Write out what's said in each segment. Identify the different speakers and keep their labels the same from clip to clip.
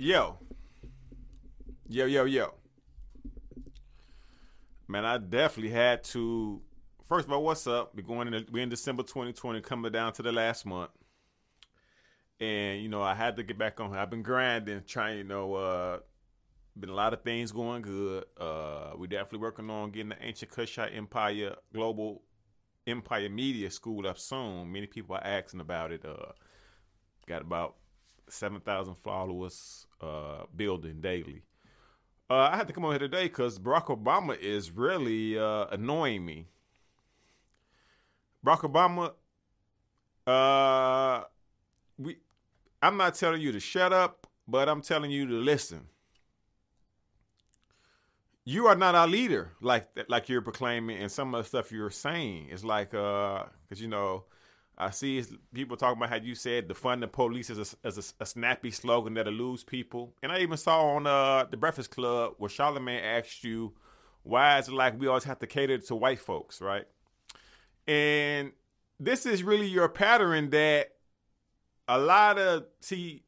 Speaker 1: Yo. Yo, yo, yo. Man, I definitely had to. First of all, what's up? We're going in. We're in December 2020, coming down to the last month, and you know I had to get back on. I've been grinding, trying. You know, uh, been a lot of things going good. Uh, we're definitely working on getting the ancient Kushite Empire Global Empire Media School up soon. Many people are asking about it. Uh, got about seven thousand followers. Uh, building daily. Uh, I had to come on here today because Barack Obama is really uh, annoying me. Barack Obama, uh, we, I'm not telling you to shut up, but I'm telling you to listen. You are not our leader, like like you're proclaiming, and some of the stuff you're saying is like, uh, because you know, I see people talking about how you said defund the police is a, as a, a, snappy slogan that'll lose people. And I even saw on uh, the Breakfast Club where Charlemagne asked you, why is it like we always have to cater to white folks, right? And this is really your pattern that a lot of, see,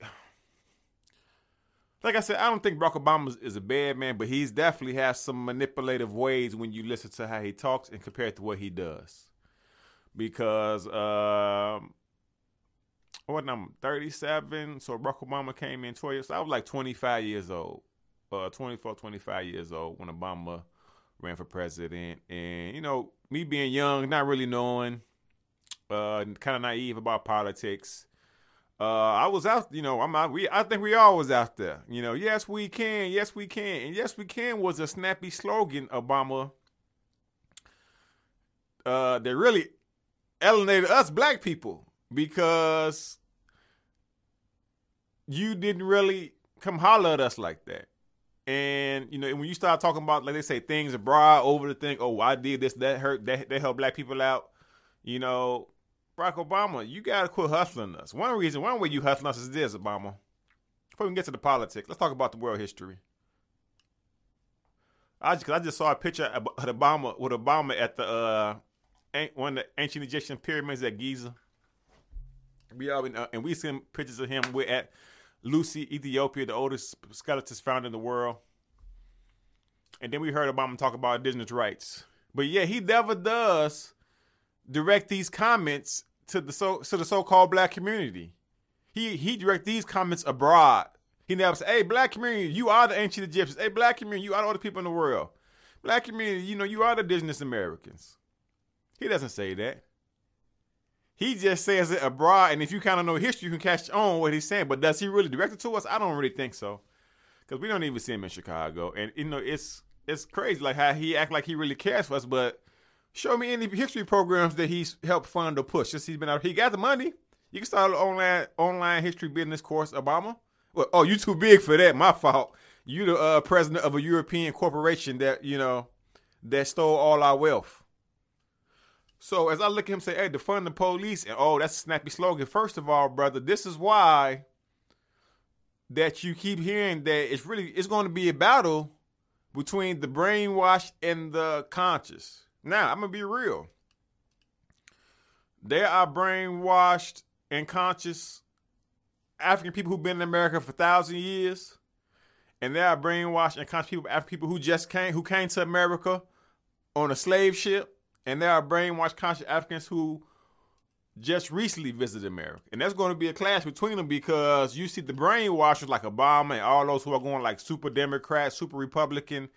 Speaker 1: like I said, I don't think Barack Obama is a bad man, but he's definitely has some manipulative ways when you listen to how he talks and compared to what he does because um what I'm 37, so Barack Obama came in 12 years. So I was like 25 years old, uh, 24, 25 years old when Obama ran for president. And, you know, me being young, not really knowing, uh, kind of naive about politics. Uh, I was out, you know, I'm out. We, I think we all was out there. You know, yes we can, yes we can, and yes we can was a snappy slogan. Obama. Uh, they really alienated us black people because you didn't really come holler at us like that. And you know, when you start talking about like they say things abroad over the thing, oh, I did this, that hurt, that they help black people out. You know, Barack Obama, you gotta quit hustling us. One reason, one way you hustling us is this, Obama. Before we get to the politics, let's talk about the world history. I just, I just saw a picture of Obama with Obama at the uh, one of the ancient Egyptian pyramids at Giza. We all been, uh, and we seen pictures of him. We're at Lucy, Ethiopia, the oldest skeletons found in the world. And then we heard Obama talk about indigenous rights. But yeah, he never does direct these comments to the so to the so-called black community. He he direct these comments abroad. He never say, "Hey, black community, you are the ancient Egyptians. Hey, black community, you are all the people in the world. Black community, you know, you are the indigenous Americans." He doesn't say that. He just says it abroad, and if you kind of know history, you can catch on what he's saying. But does he really direct it to us? I don't really think so, because we don't even see him in Chicago, and you know it's it's crazy like how he act like he really cares for us, but show me any history programs that he's helped fund or push. Just he's been out. He got the money. You can start an online online history business course, Obama. Well, oh, you too big for that. My fault. You the uh, president of a European corporation that you know that stole all our wealth. So as I look at him say, hey, defund the police, and oh, that's a snappy slogan. First of all, brother, this is why that you keep hearing that it's really it's going to be a battle between the brainwashed and the conscious. Now, I'm gonna be real. There are brainwashed and conscious African people who've been in America for thousand years, and there are brainwashed and conscious people, African people who just came who came to America on a slave ship and there are brainwashed conscious Africans who just recently visited America. And that's going to be a clash between them because you see the brainwashers like Obama and all those who are going like super Democrat, super Republican.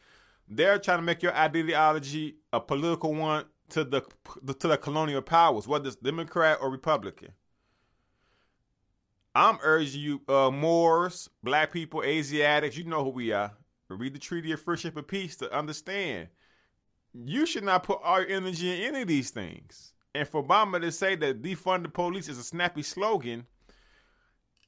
Speaker 1: They're trying to make your ideology a political one to the to the colonial powers, whether it's Democrat or Republican. I'm urging you, uh, Moors, black people, Asiatics, you know who we are. Read the Treaty of Friendship and Peace to understand you should not put all your energy in any of these things. And for Obama to say that defund the police is a snappy slogan,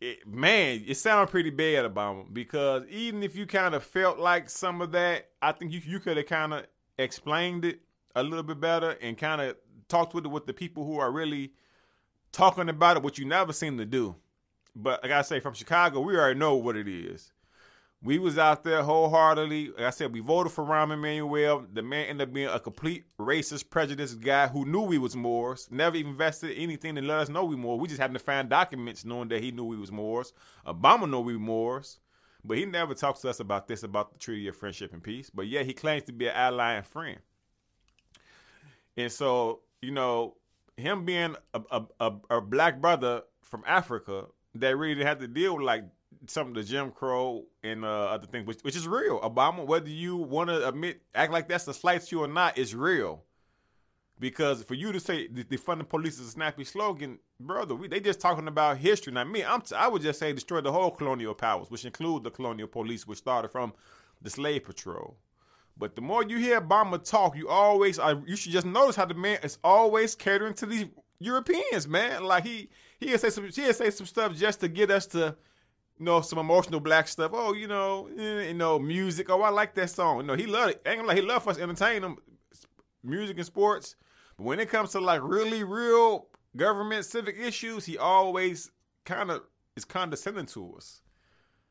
Speaker 1: it, man, it sounded pretty bad, Obama. Because even if you kind of felt like some of that, I think you you could have kind of explained it a little bit better and kind of talked with it with the people who are really talking about it, which you never seem to do. But like I gotta say, from Chicago, we already know what it is. We was out there wholeheartedly. Like I said, we voted for Rahm Emanuel. The man ended up being a complete racist, prejudiced guy who knew we was Moors. Never even invested anything to let us know we Moors. We just happened to find documents knowing that he knew we was Moors. Obama knew we Moors. But he never talks to us about this, about the Treaty of Friendship and Peace. But yeah, he claims to be an ally and friend. And so, you know, him being a, a, a, a black brother from Africa that really had to deal with like some of the Jim Crow and uh, other things, which, which is real. Obama, whether you want to admit, act like that's the slight to you or not, is real. Because for you to say defund the police is a snappy slogan, brother, we, they just talking about history. Now, me, I'm t- I would just say destroy the whole colonial powers, which include the colonial police, which started from the slave patrol. But the more you hear Obama talk, you always, uh, you should just notice how the man is always catering to these Europeans, man. Like he, he'll say some, he'll say some stuff just to get us to, you know, some emotional black stuff. Oh, you know, eh, you know, music. Oh, I like that song. You know, he loved it. Ain't gonna like he loved us entertain him, music and sports. But when it comes to like really real government civic issues, he always kind of is condescending to us.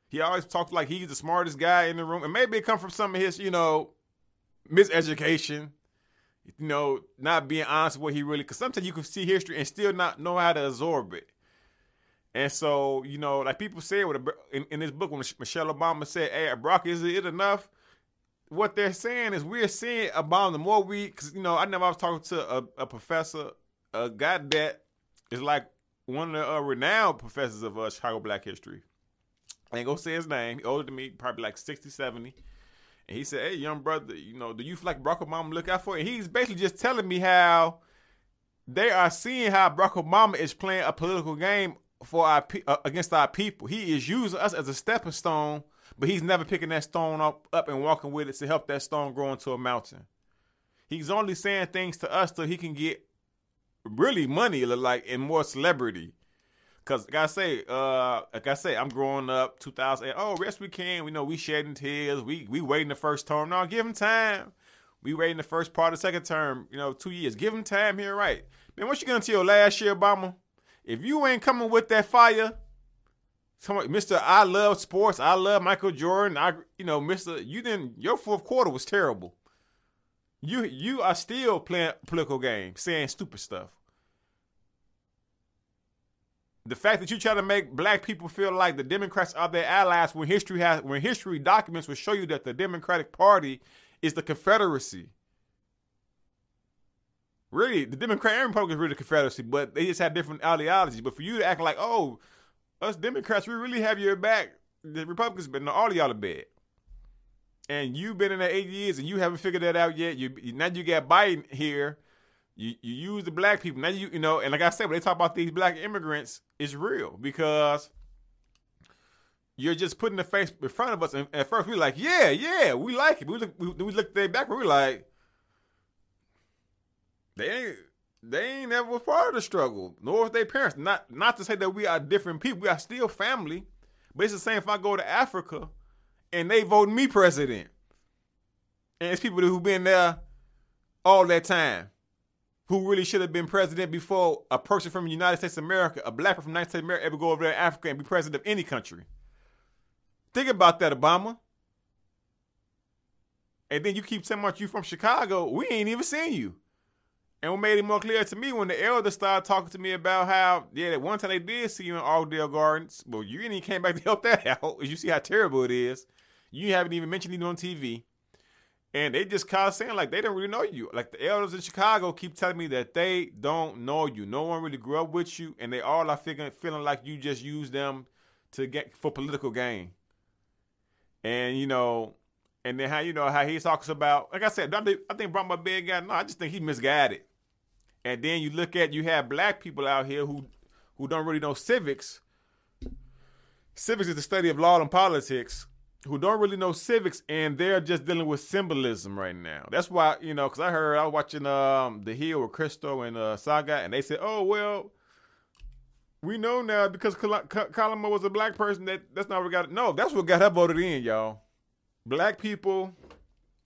Speaker 1: He always talks like he's the smartest guy in the room, and maybe it come from some of his, you know, miseducation. You know, not being honest with what he really. Because sometimes you can see history and still not know how to absorb it. And so, you know, like people say with in, in this book when Michelle Obama said, "Hey, Brock, is it enough?" what they're saying is we're seeing about the more we, because you know, I never I was talking to a, a, professor, a guy that is like one of the uh, renowned professors of uh, Chicago Black History. I ain't gonna say his name. He older than me, probably like 60, 70. And he said, "Hey, young brother, you know, do you feel like Barack Obama look out for?" It? And he's basically just telling me how they are seeing how Barack Obama is playing a political game for our uh, against our people. He is using us as a stepping stone but he's never picking that stone up, up and walking with it to help that stone grow into a mountain. He's only saying things to us so he can get really money, like and more celebrity. Cause like I say, uh, like I say, I'm growing up 2008. Oh, yes, we can. We know we shedding tears. We we waiting the first term. No, give him time. We waiting the first part of the second term. You know, two years. Give him time here, right? Man, once you get into your last year, Obama, if you ain't coming with that fire, Someone, Mr. I love sports. I love Michael Jordan. I, you know, Mr. You didn't. Your fourth quarter was terrible. You you are still playing political games, saying stupid stuff. The fact that you try to make black people feel like the Democrats are their allies when history has when history documents will show you that the Democratic Party is the Confederacy. Really, the Democrat and Republicans really the Confederacy, but they just had different ideologies. But for you to act like, oh, us Democrats, we really have your back. The Republicans been all y'all to bed. And you've been in there eight years and you haven't figured that out yet. You now you got Biden here. You you use the black people. Now you you know, and like I said, when they talk about these black immigrants, it's real because you're just putting the face in front of us. And at first we're like, yeah, yeah, we like it. We look we, we look there back, we're like, they ain't they ain't never was part of the struggle, nor was their parents. Not not to say that we are different people. We are still family. But it's the same if I go to Africa and they vote me president. And it's people who've been there all that time. Who really should have been president before a person from the United States of America, a black person from the United States of America, ever go over there to Africa and be president of any country. Think about that, Obama. And then you keep saying us you from Chicago. We ain't even seen you. And what made it more clear to me when the elders started talking to me about how, yeah, that one time they did see you in Altgeld Gardens, but you didn't even came back to help that out. You see how terrible it is. You haven't even mentioned it on TV. And they just kind of saying like they don't really know you. Like the elders in Chicago keep telling me that they don't know you. No one really grew up with you, and they all are feeling feeling like you just use them to get for political gain. And you know, and then how you know how he talks about, like I said, I think, I brought my big guy. No, I just think he misguided. And then you look at you have black people out here who who don't really know civics. Civics is the study of law and politics. Who don't really know civics, and they're just dealing with symbolism right now. That's why you know, because I heard I was watching um The Hill with Krystal and uh, Saagar, and they said, "Oh well, we know now because Kamala was a black person that that's not what got. No, that's what got her voted in, y'all. Black people,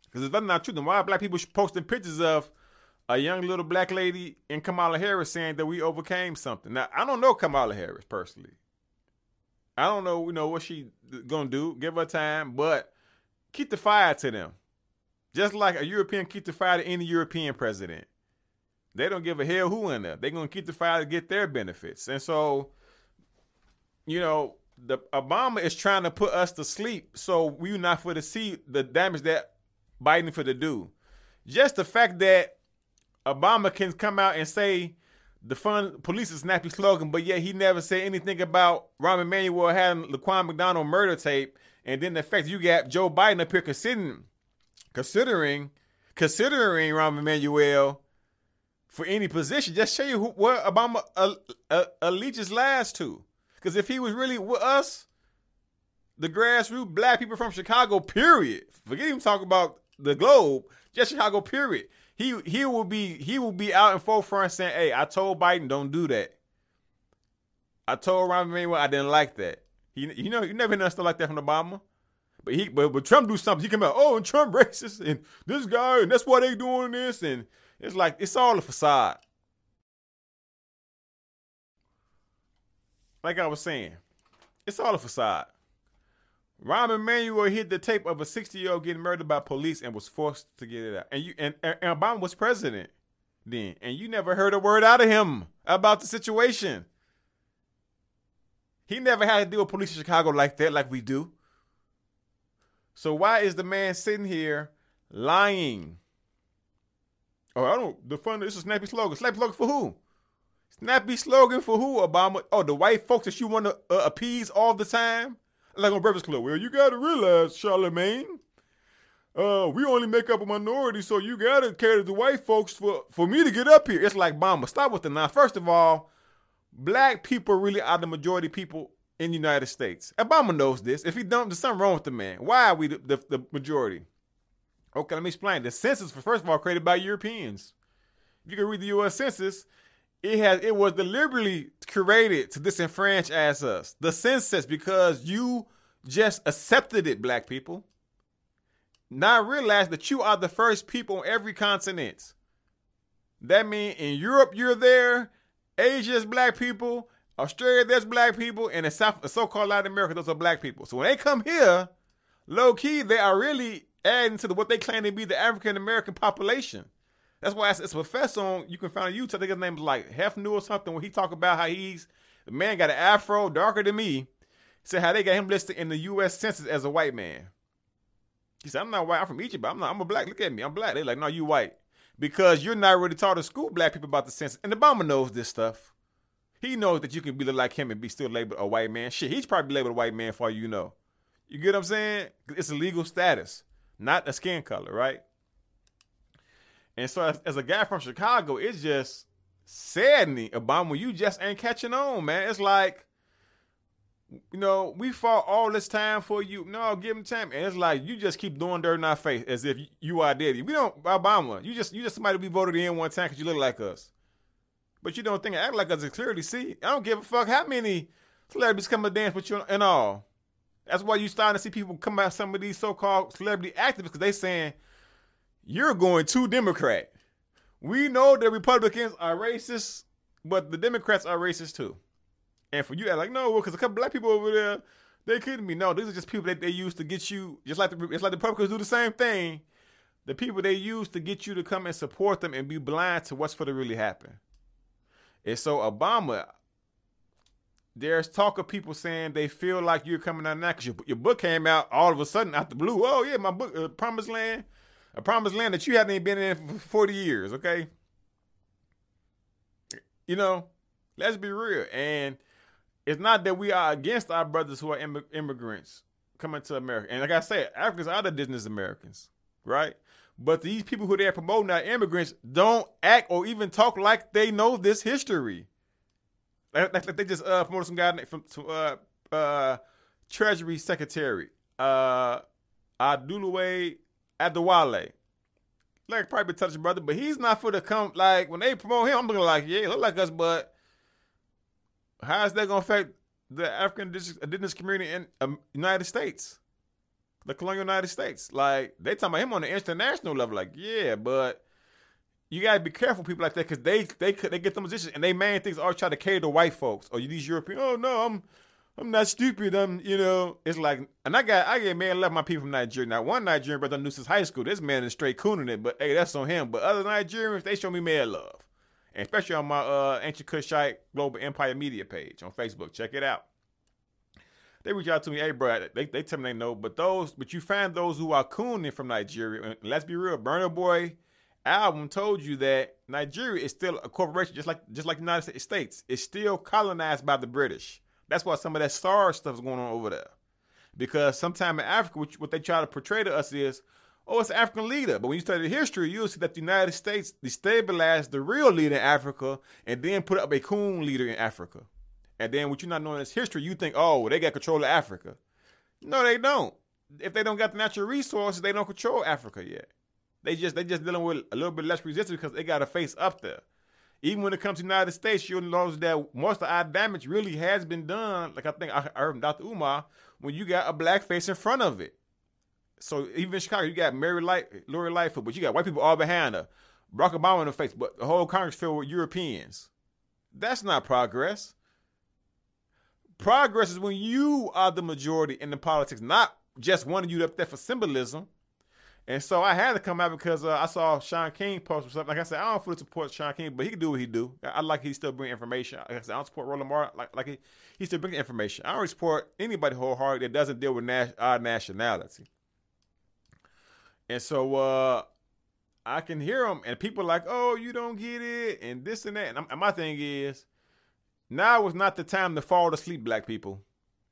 Speaker 1: because if that's not true, then why are black people posting pictures of a young little black lady and Kamala Harris saying that we overcame something. Now, I don't know Kamala Harris personally. I don't know, you know, what she gonna do. Give her time, but keep the fire to them. Just like a European keep the fire to any European president. They don't give a hell who in there. They're gonna keep the fire to get their benefits. And so, you know, the Obama is trying to put us to sleep, so we not for to see the damage that Biden for to do. Just the fact that Obama can come out and say the fun police is snappy slogan, but yet he never said anything about Rahm Emanuel having Laquan McDonald murder tape, and then the fact you got Joe Biden up here considering considering considering Rahm Emanuel for any position. Just show you who, what Obama uh, uh, allegiance lies to. Because if he was really with us, the grassroots black people from Chicago, period. Forget even talk about the globe, just Chicago, period. He he will be he will be out in forefront saying, "Hey, I told Biden don't do that. I told Rahm Emanuel I didn't like that. He you know you never heard stuff like that from Obama." But he but, but Trump do something. He come out, oh, and Trump racist, and this guy, and that's why they doing this, and it's like it's all a facade. Like I was saying, it's all a facade. Rahm Emanuel hit the tape of a 60 year old getting murdered by police and was forced to get it out. And you and, and Obama was president then, and you never heard a word out of him about the situation. He never had to deal with police in Chicago like that, like we do. So why is the man sitting here lying? Oh, I don't. The fun. This is snappy slogan. Snappy slogan for who? Snappy slogan for who? Obama. Oh, the white folks that you want to uh, appease all the time, like on Breakfast Club. Well, you got to realize, Charlemagne. Uh, we only make up a minority, so you gotta cater to the white folks for for me to get up here. It's like Obama. Stop with the now. First of all, black people really are the majority people in the United States. Obama knows this. If he don't, there's something wrong with the man. Why are we the, the, the majority? Okay, let me explain. The census, for first of all, created by Europeans. If you can read the U.S. Census, it has it was deliberately curated to disenfranchise us. The census because you just accepted it, black people. Now realize that you are the first people on every continent. That means in Europe you're there, Asia's black people, Australia, there's black people, and in South, so-called Latin America, those are black people. So when they come here, low key, they are really adding to the, what they claim to be the African American population. That's why it's, it's, a professor on you can find on YouTube. I think his name is like Hefnu or something. When he talk about how he's the man got an afro darker than me, said how they got him listed in the U.S. Census as a white man. He said, "I'm not white. I'm from Egypt. But I'm not. I'm a black. Look at me. I'm black." They're like, "No, you white." Because you're not really taught in school black people about the census. And Obama knows this stuff. He knows that you can be like him and be still labeled a white man. Shit, he's probably labeled a white man for all you know. You get what I'm saying? It's a legal status, not a skin color, right? And so, as, as a guy from Chicago, it's just saddening, Obama. You just ain't catching on, man. It's like, you know, we fought all this time for you. No, give him time. And it's like you just keep doing dirt in our face as if you are dead. We don't Obama. You just you just somebody we voted in one time because you look like us. But you don't think act like us clearly see. I don't give a fuck how many celebrities come to dance with you and all. That's why you starting to see people come out some of these so-called celebrity activists because they saying you're going too Democrat. We know the Republicans are racist, but the Democrats are racist too. And for you to like, no, well, because a couple black people over there, they couldn't be. No, these are just people that they use to get you, just like the, it's like the Republicans do the same thing. The people they use to get you to come and support them and be blind to what's for to really happen. And so Obama, there's talk of people saying they feel like you're coming out now because your, your book came out all of a sudden out the blue. Oh yeah, my book, uh, Promised Land, a Promised Land that you haven't been in for 40 years. Okay, you know, let's be real. And it's not that we are against our brothers who are Im- immigrants coming to America. And like I said, Africans are the business Americans, right? But these people who they're promoting are immigrants don't act or even talk like they know this history. Like, like they just uh, promoted some guy from uh, uh, Treasury Secretary uh, Aduluwe Adewale. Like probably touching brother, but he's not for the come. Like when they promote him, I'm looking like, yeah, look like us, but how is that gonna affect the African indigenous community in um, United States? the colonial United States. Like they talking about him on the international level. Like yeah, but you gotta be careful people like that because they they could they get the positions and they main things are try to cater to white folks or these European. Oh no, I'm I'm not stupid. I'm you know it's like and I got I get man left my people from Nigeria. Now one Nigerian brother knew since high school. This man is straight cooning it, but hey, that's on him. But other Nigerians they show me mad love, and especially on my uh, ancient Kushite Global Empire Media page on Facebook. Check it out. they reach out to me, hey, bro, they, they tell me they know, but those, but you find those who are cooning from Nigeria. And let's be real, Burna Boy album told you that Nigeria is still a corporation, just like just like the United States. It's still colonized by the British. That's why some of that SARS stuff is going on over there. Because sometime in Africa, which, what they try to portray to us is, oh, it's African leader. But when you study the history, you'll see that the United States destabilized the real leader in Africa and then put up a coon leader in Africa. And then what you're not knowing is history, you think, oh, they got control of Africa. No, they don't. If they don't got the natural resources, they don't control Africa yet. They just they just dealing with a little bit less resistance because they got a face up there. Even when it comes to the United States, you'll notice that most of our damage really has been done. Like I think I heard from Dr. Umar when you got a black face in front of it. So even in Chicago, you got Mary Light, Lori Lightfoot, but you got white people all behind her. Barack Obama in the face, but the whole Congress filled with Europeans. That's not progress. Progress is when you are the majority in the politics, not just wanting you up there for symbolism. And so I had to come out because uh, I saw Shaun King post something. Like I said, I don't fully support Shaun King, but he can do what he do. I, I like he still bring information. Like I said, I don't support Roland Martin. Like, like he, he still bring information. I don't support anybody wholeheartedly that doesn't deal with nas- our nationality. And so uh, I can hear them, and people like, oh, you don't get it, and this and that. And, and my thing is, now is not the time to fall asleep, black people,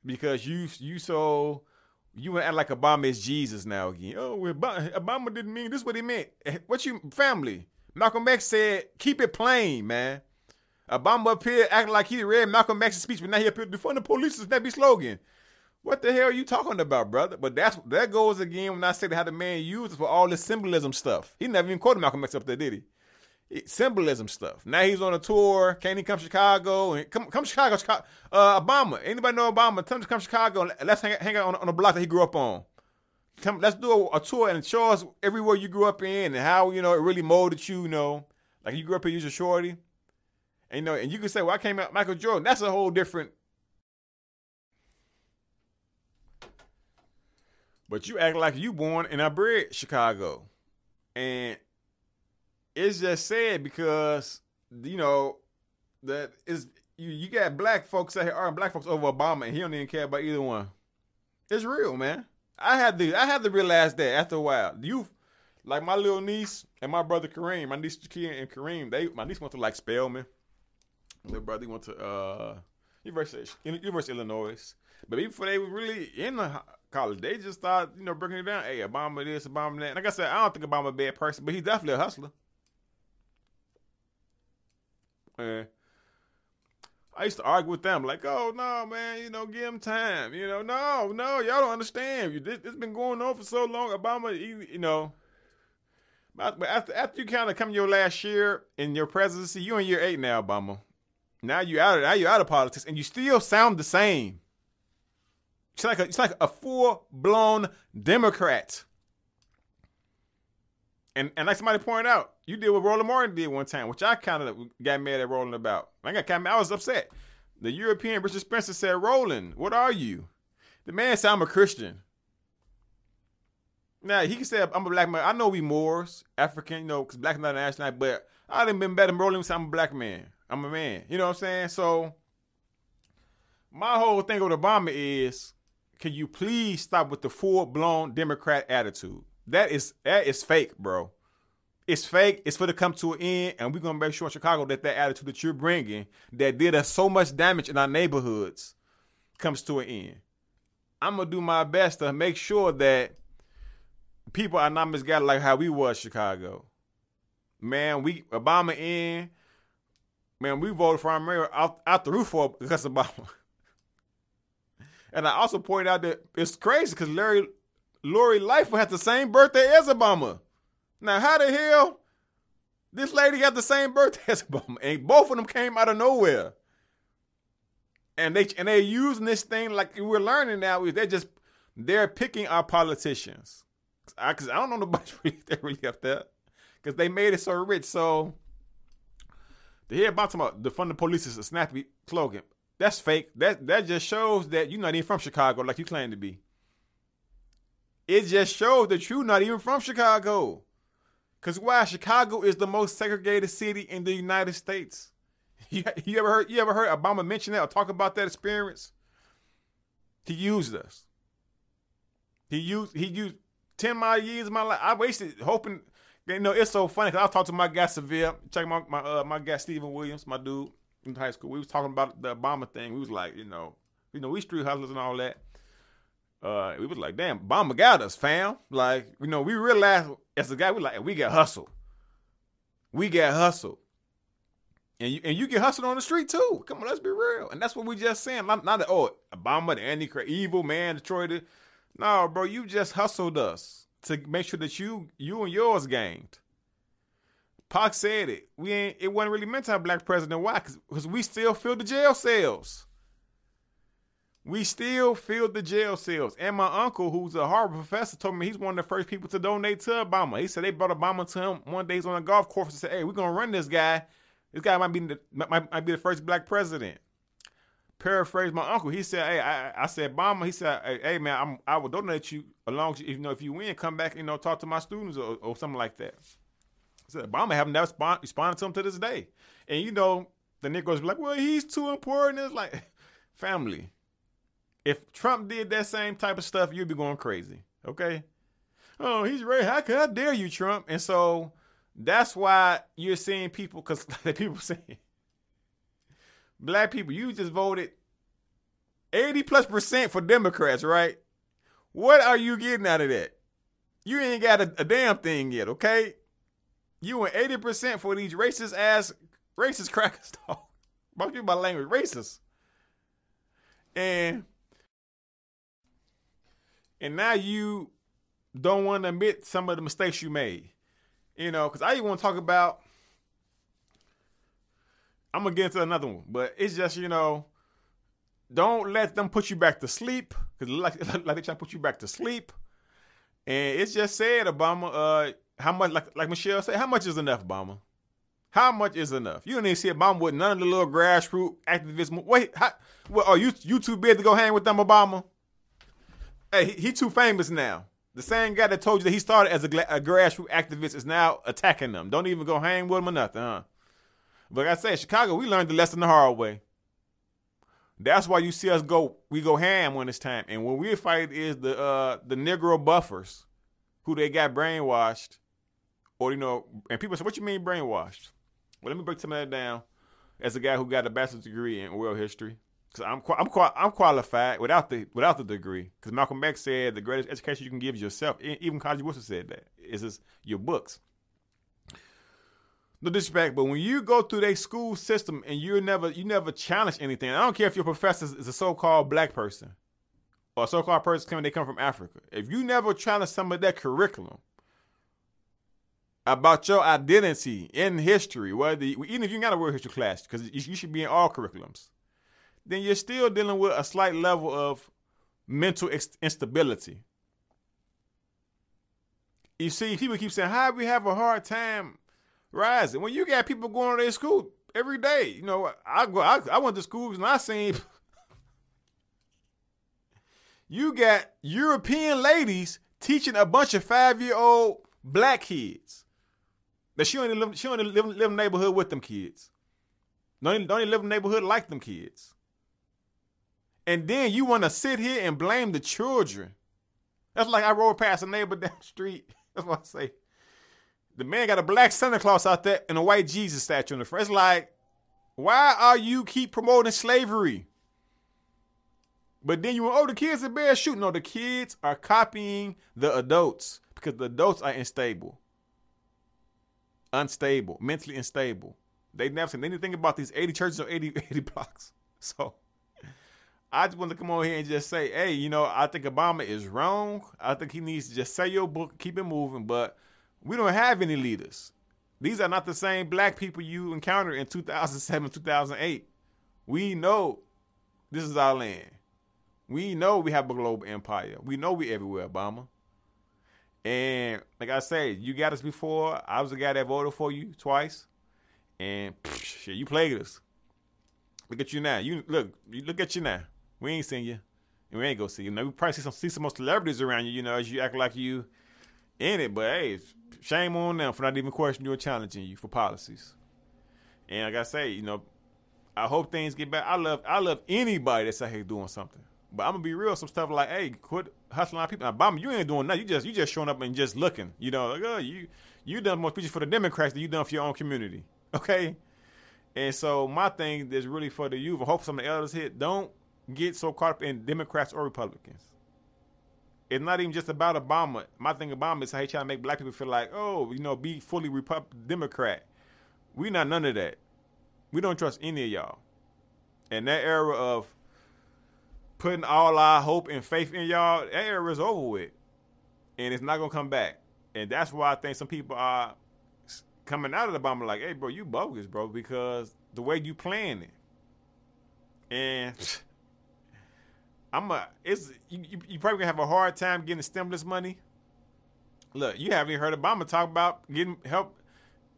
Speaker 1: because you you so you want to act like Obama is Jesus now again. Oh, Obama didn't mean this. What he meant? Eh, what you family? Malcolm X said, "Keep it plain, man." Obama up here acting like he read Malcolm X's speech, but now he up here defund the police is that be slogan. What the hell are you talking about, brother? But that's that goes again when I say how the man uses for all this symbolism stuff. He never even quoted Malcolm X up there, did he? Symbolism stuff. Now he's on a tour. Can he come to Chicago? And come come Chicago, Chicago. Uh, Obama. Anybody know Obama? Tell him to come Chicago. let's hang, hang out on, on the block that he grew up on. Come, let's do a, a, tour and show us everywhere you grew up in and how you know it really molded you. You know, like you grew up here, you a shorty. And you know, and you can say, "Well, I came out Michael Jordan." That's a whole different. But you act like you born and I bred Chicago, and it's just sad because you know that is you you got black folks out here arguing black folks over Obama and he don't even care about either one. It's real, man. I had to I had to realize that after a while. You like my little niece and my brother Kareem, my niece Jakia and Kareem, they my niece went to like Spelman. My little brother went to uh University University of Illinois. But even before they were really in the college, they just started, you know, breaking it down. Hey, Obama this, Obama that. And like I said, I don't think Obama a bad person, but he's definitely a hustler. And I used to argue with them, like, oh, no, man, you know, give him time. You know, no, no, y'all don't understand. This, has been going on for so long. Obama, you, you know. But after, after you kind of come your last year in your presidency, you're in year eight now, Obama. Now you out of now you out of politics, and you still sound the same. It's like a, it's like a full blown Democrat. And and like somebody pointed out, you did what Roland Martin did one time, which I kind of got mad at Roland about. I got kind of, I was upset. The European Richard Spencer said, "Roland, what are you?" The man said, "I'm a Christian." Now he can say I'm a black man. I know we Moors, African, you know, because black not a nationality, but I didn't been better than Roland say I'm a black man. I'm a man. You know what I'm saying? So my whole thing with Obama is, can you please stop with the full blown Democrat attitude? That is that is fake, bro. It's fake. It's for to come to an end, and we're gonna make sure in Chicago that that attitude that you're bringing, that did us so much damage in our neighborhoods, comes to an end. I'm gonna do my best to make sure that people are not misguided like how we was Chicago. Man, we Obama in. Man, we voted for our mayor out, out the roof for because Obama. and I also pointed out that it's crazy because Larry Lori Lightfoot had the same birthday as Obama. Now, how the hell this lady got the same birthday as Obama, and both of them came out of nowhere, and they and they're using this thing like we're learning now is they're just they're picking our politicians. I, Because I, don't know nobody really that really up there, because they made it so rich. So to hear about some defund the police is a snappy slogan. That's fake. That that just shows that you're not even from Chicago like you claim to be. It just shows that you're not even from Chicago. Cause why? Chicago is the most segregated city in the United States. You, you ever heard? You ever heard Obama mention that or talk about that experience? He used us. He used he used ten my years of my life. I wasted hoping. You know, it's so funny because I talked to my guy Seville, check my my uh, my guy Stephen Williams, my dude in high school. We was talking about the Obama thing. We was like, you know, you know, we street hustlers and all that. Uh, we was like, damn, Obama got us, fam. Like, you know, we realized as a guy, we like, we got hustled. We got hustled. And you, and you get hustled on the street too. Come on, let's be real. And that's what we just saying. Not, not that, oh, Obama, the anti evil man, Detroit. No, bro, you just hustled us to make sure that you you and yours gained. Pac said it. We ain't. It wasn't really meant to have black president. Why? Because we still fill the jail cells. We still filled the jail cells. And my uncle, who's a Harvard professor, told me he's one of the first people to donate to Obama. He said they brought Obama to him one day. He's on a golf course and said, "Hey, we're gonna run this guy. This guy might be the might, might be the first black president." Paraphrase my uncle. He said, "Hey, I, I said Obama." He said, "Hey, hey man, I'm, I will donate you along. As, you know, if you win, come back. You know, talk to my students or, or something like that." So Obama haven't never respond, responded to him to this day. And you know, the Negroes be like, well, he's too important. It's like family. If Trump did that same type of stuff, you'd be going crazy. Okay. Oh, he's right. How, how dare you, Trump? And so that's why you're seeing people, because people saying, black people, you just voted 80 plus percent for Democrats, right? What are you getting out of that? You ain't got a, a damn thing yet, okay? You went 80% for these racist ass, racist crackers, dog. Most people by language, racist. And and now you don't want to admit some of the mistakes you made. You know, because I even want to talk about I'm gonna get into another one, but it's just, you know, don't let them put you back to sleep. Cause like, like they try to put you back to sleep. And it's just said, Obama, uh, how much, like like Michelle said, how much is enough, Obama? How much is enough? You don't even see Obama with none of the little grassroots activists. Wait, how, what, are you you too big to go hang with them, Obama? Hey, he, he too famous now. The same guy that told you that he started as a, a grassroots activist is now attacking them. Don't even go hang with him or nothing, huh? But like I said, Chicago, we learned the lesson the hard way. That's why you see us go, we go ham when it's time. And when we fight is the uh the Negro buffers, who they got brainwashed or you know, and people say, "What you mean brainwashed?" Well, let me break some of that down. As a guy who got a bachelor's degree in world history, because I'm I'm I'm qualified without the without the degree. Because Malcolm X said the greatest education you can give is yourself. Even College Wilson said that is just your books. No disrespect, but when you go through their school system and you never you never challenge anything. I don't care if your professor is a so-called black person or a so-called person coming they come from Africa. If you never challenge some of that curriculum, about your identity in history, whether even if you got a world history class, because you should be in all curriculums, then you're still dealing with a slight level of mental instability. You see, people keep saying, "How we have a hard time rising?" When you got people going to their school every day, you know, I go, I, I went to schools and I seen. you got European ladies teaching a bunch of five year old black kids that she only live, she only live, live in neighborhood with them kids. Don't even, don't even live in neighborhood like them kids. And then you want to sit here and blame the children. That's like I rode past a neighbor down the street. That's what I say. The man got a black Santa Claus out there and a white Jesus statue in the front. It's like, why are you keep promoting slavery? But then you want, oh, the kids are bad shooting. No, the kids are copying the adults because the adults are unstable unstable, mentally unstable. They never said anything about these 80 churches or 80, 80 blocks. So I just want to come on here and just say, hey, you know, I think Obama is wrong. I think he needs to just say your book, keep it moving. But we don't have any leaders. These are not the same black people you encountered in 2007, 2008. We know this is our land. We know we have a global empire. We know we're everywhere, Obama. And like I said, you got us before. I was the guy that voted for you twice, and pff, shit, you played us. Look at you now. You look. You look at you now. We ain't seen you, and we ain't gonna see you. Now we probably see some see some more celebrities around you. You know, as you act like you in it. But hey, shame on them for not even questioning you or challenging you for policies. And like I say, you know, I hope things get back. I love I love anybody that's out here doing something. But I'm gonna be real. Some stuff like, hey, quit hustling on people. Obama, you ain't doing nothing. You just you just showing up and just looking. You know, like, oh, you you done more speeches for the Democrats than you done for your own community. Okay. And so my thing is really for the youth. I hope some of the elders hit. Don't get so caught up in Democrats or Republicans. It's not even just about Obama. My thing about Obama is how he trying to make black people feel like, oh, you know, be fully Republican Democrat. We not none of that. We don't trust any of y'all. And that era of putting all our hope and faith in y'all, that era is over with. And it's not gonna come back. And that's why I think some people are coming out of the bomb like, hey bro, you bogus, bro, because the way you playing it. And I'm a it's you, you, you probably gonna have a hard time getting stimulus money. Look, you haven't even heard Obama talk about getting help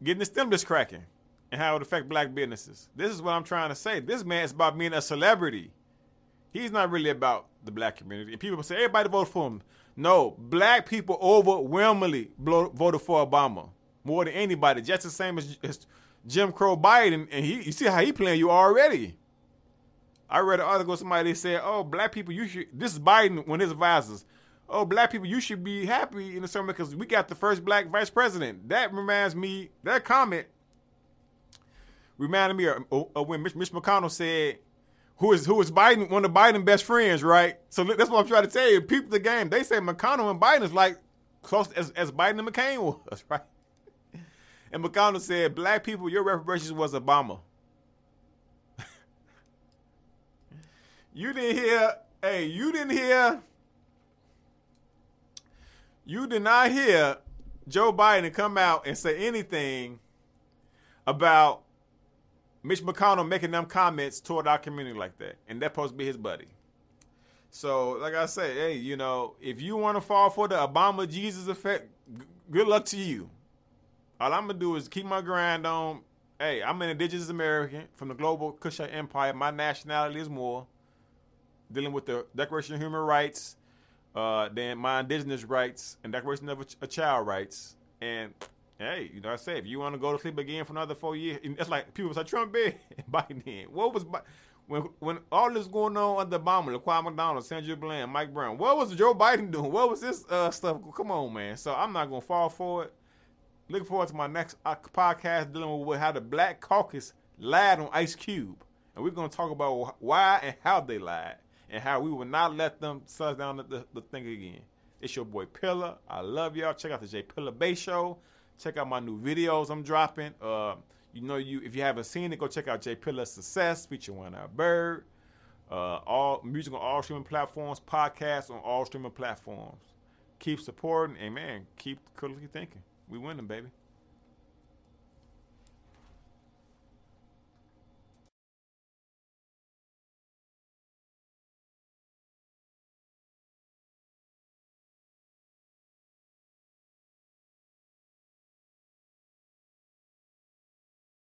Speaker 1: getting the stimulus cracking and how it affect black businesses. This is what I'm trying to say. This man is about being a celebrity. He's not really about the black community. And people say everybody vote for him. No, black people overwhelmingly voted for Obama more than anybody, just the same as, as Jim Crow Biden. And he, you see how he playing you already. I read an article. Somebody said, "Oh, black people, you should." This is Biden when his advisors. Oh, black people, you should be happy in the summer because we got the first black vice president. That reminds me. That comment reminded me of, of when Mitch, Mitch McConnell said, "Who is who is Biden? One of Biden's best friends, right?" So that's what I'm trying to tell you. People, the game. They say McConnell and Biden is like close as as Biden and McCain was, right? And McConnell said, "Black people, your reparations was Obama." You didn't hear, hey, you didn't hear, you did not hear Joe Biden come out and say anything about Mitch McConnell making them comments toward our community like that. And that's supposed to be his buddy. So, like I say, hey, you know, if you want to fall for the Obama Jesus effect, good luck to you. All I'm gonna do is keep my grind on. Hey, I'm an indigenous American from the global Kushite Empire. My nationality is more dealing with the Declaration of Human Rights, uh, then my indigenous rights and Declaration of a, a Child rights. And hey, you know, I say if you want to go to sleep again for another four years, it's like people say Trump big Biden in. What was when when all this going on under Obama, Laquan McDonald, Sandra Bland, Mike Brown? What was Joe Biden doing? What was this uh, stuff? Come on, man. So I'm not gonna fall for it. Looking forward to my next uh, podcast dealing with how the Black Caucus lied on Ice Cube, and we're gonna talk about why and how they lied and how we will not let them suss down the, the, the thing again. It's your boy Pillar. I love y'all. Check out the J Pillar Bay Show. Check out my new videos I'm dropping. Uh, you know, you if you haven't seen it, go check out J Pillar Success featuring One Eye Bird. Uh, all music on all streaming platforms, podcasts on all streaming platforms. Keep supporting, and man, keep critically thinking. We winning, baby.